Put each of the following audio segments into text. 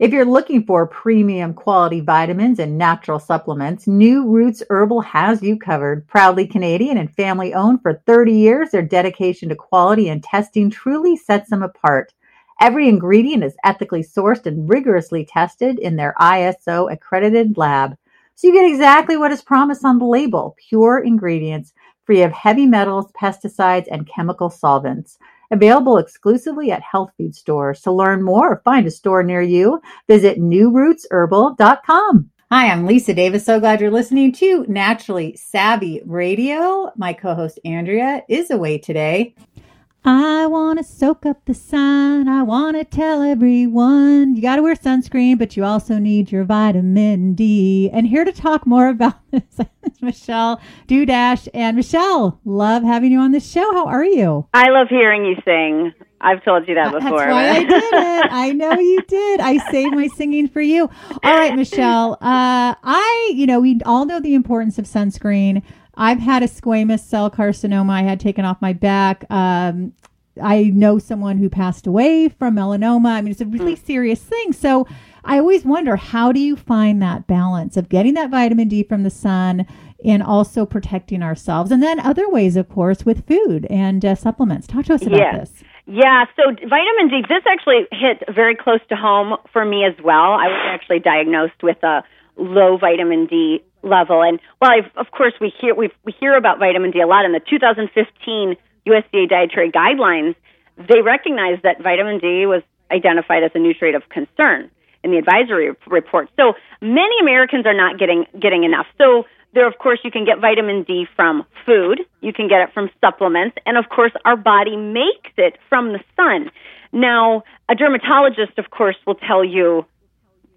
If you're looking for premium quality vitamins and natural supplements, New Roots Herbal has you covered. Proudly Canadian and family owned for 30 years, their dedication to quality and testing truly sets them apart. Every ingredient is ethically sourced and rigorously tested in their ISO accredited lab. So you get exactly what is promised on the label pure ingredients free of heavy metals, pesticides, and chemical solvents. Available exclusively at health food stores. To learn more or find a store near you, visit newrootsherbal.com. Hi, I'm Lisa Davis. So glad you're listening to Naturally Savvy Radio. My co host Andrea is away today. I want to soak up the sun. I want to tell everyone you got to wear sunscreen, but you also need your vitamin D. And here to talk more about this is Michelle Dudash. And Michelle, love having you on the show. How are you? I love hearing you sing. I've told you that before. That's why I did it. I know you did. I saved my singing for you. All right, Michelle. Uh, I, you know, we all know the importance of sunscreen. I've had a squamous cell carcinoma I had taken off my back. Um, I know someone who passed away from melanoma. I mean, it's a really hmm. serious thing. So I always wonder how do you find that balance of getting that vitamin D from the sun and also protecting ourselves? And then other ways, of course, with food and uh, supplements. Talk to us about yeah. this. Yeah, so vitamin D, this actually hit very close to home for me as well. I was actually diagnosed with a low vitamin D level. And well, I've, of course, we hear we we hear about vitamin D a lot. In the 2015 USDA dietary guidelines, they recognize that vitamin D was identified as a nutrient of concern in the advisory report. So many Americans are not getting getting enough. So there, of course, you can get vitamin D from food. You can get it from supplements, and of course, our body makes it from the sun. Now, a dermatologist, of course, will tell you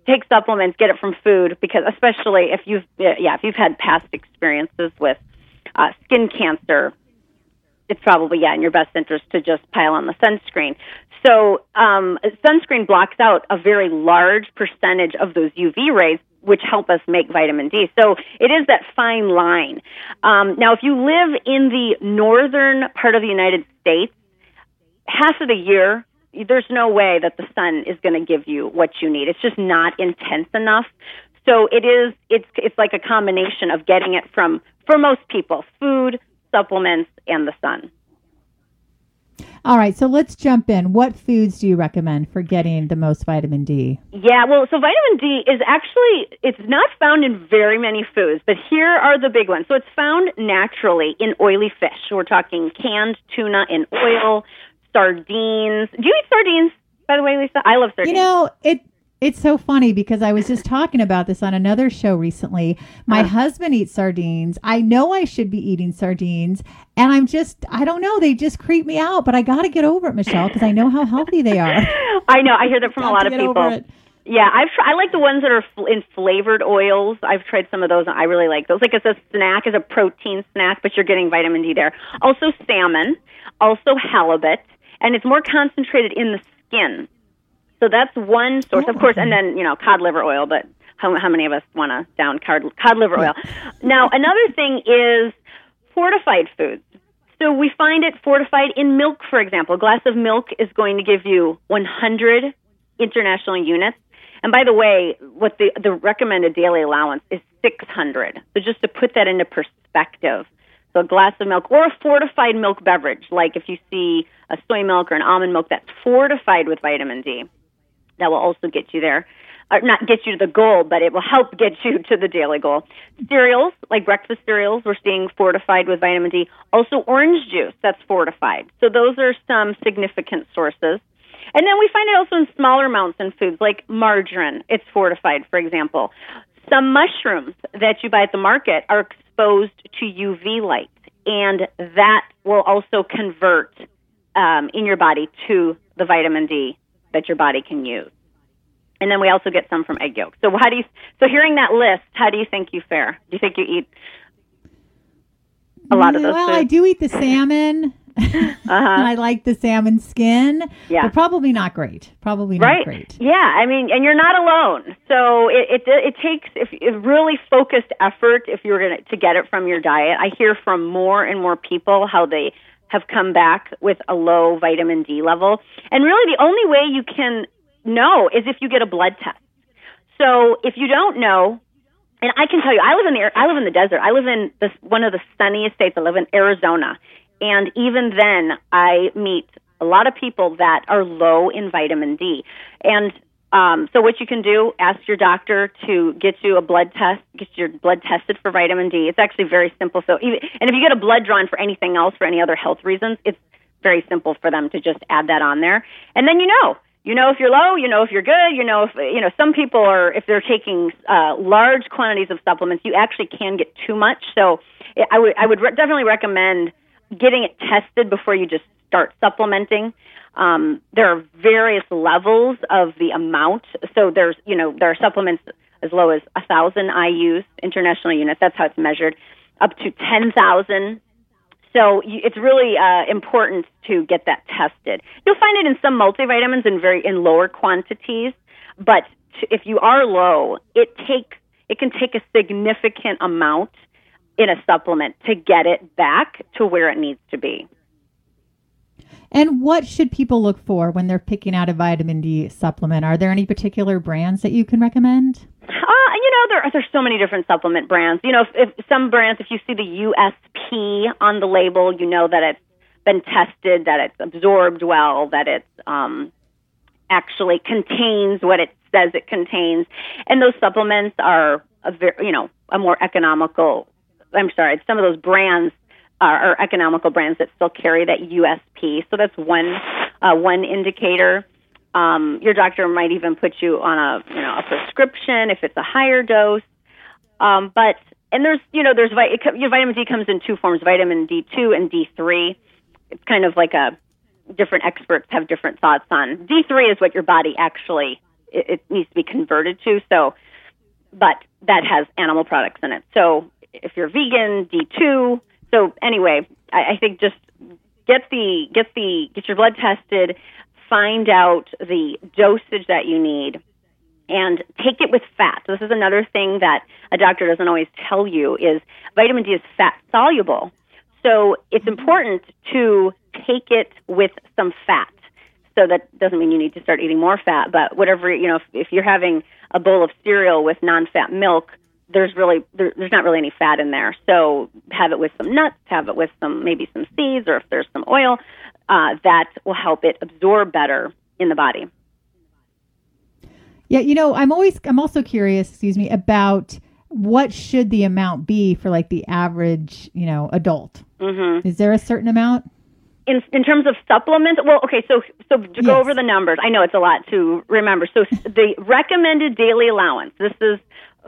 take supplements, get it from food, because especially if you've yeah if you've had past experiences with uh, skin cancer, it's probably yeah in your best interest to just pile on the sunscreen. So um, sunscreen blocks out a very large percentage of those UV rays, which help us make vitamin D. So it is that fine line. Um, now, if you live in the northern part of the United States, half of the year there's no way that the sun is going to give you what you need. It's just not intense enough. So it is it's it's like a combination of getting it from for most people, food, supplements and the sun. All right, so let's jump in. What foods do you recommend for getting the most vitamin D? Yeah, well, so vitamin D is actually it's not found in very many foods, but here are the big ones. So it's found naturally in oily fish. So we're talking canned tuna in oil, sardines. Do you eat sardines, by the way, Lisa? I love sardines. You know, it it's so funny because I was just talking about this on another show recently. My uh, husband eats sardines. I know I should be eating sardines, and I'm just, I don't know, they just creep me out, but I got to get over it, Michelle, because I know how healthy they are. I know. I hear that from a lot of people. Yeah, I've tried, I like the ones that are in flavored oils. I've tried some of those. and I really like those. Like it's a snack, it's a protein snack, but you're getting vitamin D there. Also salmon, also halibut, and it's more concentrated in the skin. So that's one source, oh, of course, okay. and then you know cod liver oil. But how, how many of us want to down cod, cod liver oil? now another thing is fortified foods. So we find it fortified in milk, for example. A glass of milk is going to give you 100 international units. And by the way, what the the recommended daily allowance is 600. So just to put that into perspective. So a glass of milk or a fortified milk beverage, like if you see a soy milk or an almond milk that's fortified with vitamin D that will also get you there. Or not get you to the goal, but it will help get you to the daily goal. Cereals, like breakfast cereals, we're seeing fortified with vitamin D. Also, orange juice, that's fortified. So, those are some significant sources. And then we find it also in smaller amounts in foods, like margarine, it's fortified, for example. Some mushrooms that you buy at the market are exposed to UV light, and that will also convert um, in your body to the vitamin D that your body can use. And then we also get some from egg yolks. So how do you so hearing that list, how do you think you fare? Do you think you eat a lot of those well, foods? I do eat the salmon. uh-huh. I like the salmon skin. Yeah. But probably not great. Probably not right. great. Yeah. I mean, and you're not alone. So it, it, it takes if, if really focused effort if you're going to to get it from your diet. I hear from more and more people how they have come back with a low vitamin D level. And really, the only way you can know is if you get a blood test. So if you don't know, and I can tell you, I live in the I live in the desert. I live in this one of the sunniest states. I live in Arizona, and even then, I meet a lot of people that are low in vitamin D. And um, so what you can do, ask your doctor to get you a blood test, get your blood tested for vitamin D. It's actually very simple. So even, and if you get a blood drawn for anything else, for any other health reasons, it's very simple for them to just add that on there. And then you know, you know if you're low, you know if you're good, you know if, you know, some people are, if they're taking, uh, large quantities of supplements, you actually can get too much. So I would, I would re- definitely recommend getting it tested before you just start supplementing. Um, there are various levels of the amount. So there's, you know, there are supplements as low as a thousand IU's, international units. That's how it's measured, up to ten thousand. So you, it's really uh, important to get that tested. You'll find it in some multivitamins in very in lower quantities, but if you are low, it take it can take a significant amount in a supplement to get it back to where it needs to be. And what should people look for when they're picking out a vitamin D supplement? Are there any particular brands that you can recommend? Uh, you know, there there's so many different supplement brands. You know, if, if some brands, if you see the USP on the label, you know that it's been tested, that it's absorbed well, that it's um, actually contains what it says it contains, and those supplements are a very, you know, a more economical. I'm sorry, some of those brands are, are economical brands that still carry that USP. So that's one uh, one indicator. Um, your doctor might even put you on a you know a prescription if it's a higher dose. Um, but and there's you know there's it, your vitamin D comes in two forms: vitamin D2 and D3. It's kind of like a different experts have different thoughts on. D3 is what your body actually it, it needs to be converted to. So, but that has animal products in it. So if you're vegan, D2 so anyway, I, I think just get the get the get your blood tested, find out the dosage that you need, and take it with fat. So this is another thing that a doctor doesn't always tell you is vitamin D is fat soluble. So it's mm-hmm. important to take it with some fat. So that doesn't mean you need to start eating more fat, but whatever, you know, if, if you're having a bowl of cereal with non-fat milk, there's really there, there's not really any fat in there. So have it with some nuts, have it with some maybe some seeds, or if there's some oil, uh, that will help it absorb better in the body. Yeah, you know, I'm always I'm also curious, excuse me, about what should the amount be for like the average, you know, adult. Mm-hmm. Is there a certain amount? In, in terms of supplements, well, okay, so so to yes. go over the numbers, I know it's a lot to remember. So the recommended daily allowance. This is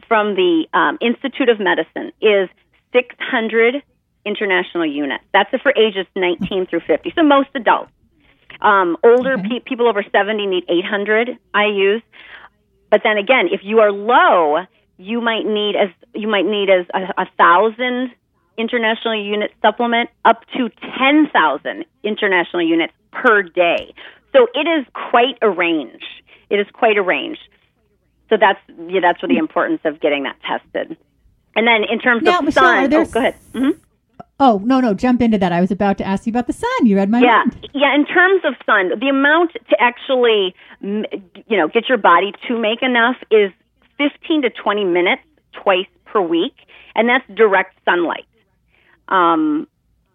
from the um, Institute of Medicine is 600 international units. That's for ages 19 through 50. So most adults. Um, older okay. pe- people over 70 need 800 IU's. But then again, if you are low, you might need as you might need as a, a thousand international unit supplement up to 10,000 international units per day. So it is quite a range. It is quite a range. So that's yeah, that's what the importance of getting that tested. And then in terms now, of Michelle, sun, oh, go ahead. Mm-hmm. Oh no, no, jump into that. I was about to ask you about the sun. You read my yeah, mind. Yeah, in terms of sun, the amount to actually, you know, get your body to make enough is 15 to 20 minutes twice per week, and that's direct sunlight. Um,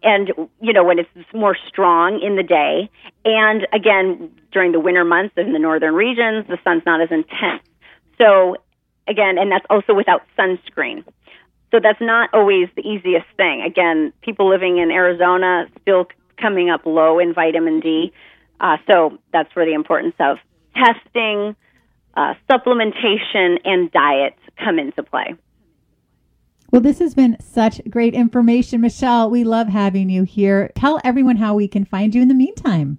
and you know when it's more strong in the day, and again during the winter months in the northern regions, the sun's not as intense. So again, and that's also without sunscreen. So that's not always the easiest thing. Again, people living in Arizona still coming up low in vitamin D. Uh, so that's where the importance of testing, uh, supplementation, and diet come into play. Well, this has been such great information, Michelle. We love having you here. Tell everyone how we can find you in the meantime.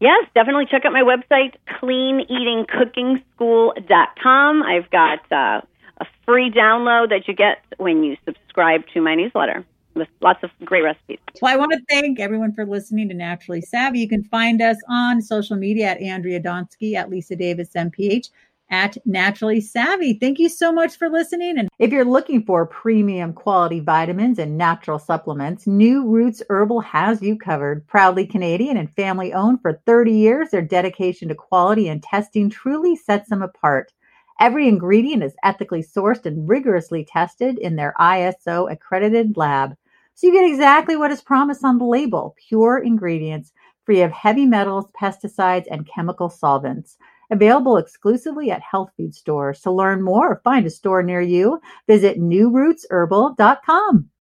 Yes, definitely check out my website, cleaneatingcookingschool.com. I've got uh, a free download that you get when you subscribe to my newsletter with lots of great recipes. Well, I want to thank everyone for listening to Naturally Savvy. You can find us on social media at Andrea Donsky, at Lisa Davis MPH. At Naturally Savvy. Thank you so much for listening. And if you're looking for premium quality vitamins and natural supplements, New Roots Herbal has you covered. Proudly Canadian and family owned for 30 years, their dedication to quality and testing truly sets them apart. Every ingredient is ethically sourced and rigorously tested in their ISO accredited lab. So you get exactly what is promised on the label pure ingredients free of heavy metals, pesticides, and chemical solvents. Available exclusively at health food stores. To learn more or find a store near you, visit newrootsherbal.com.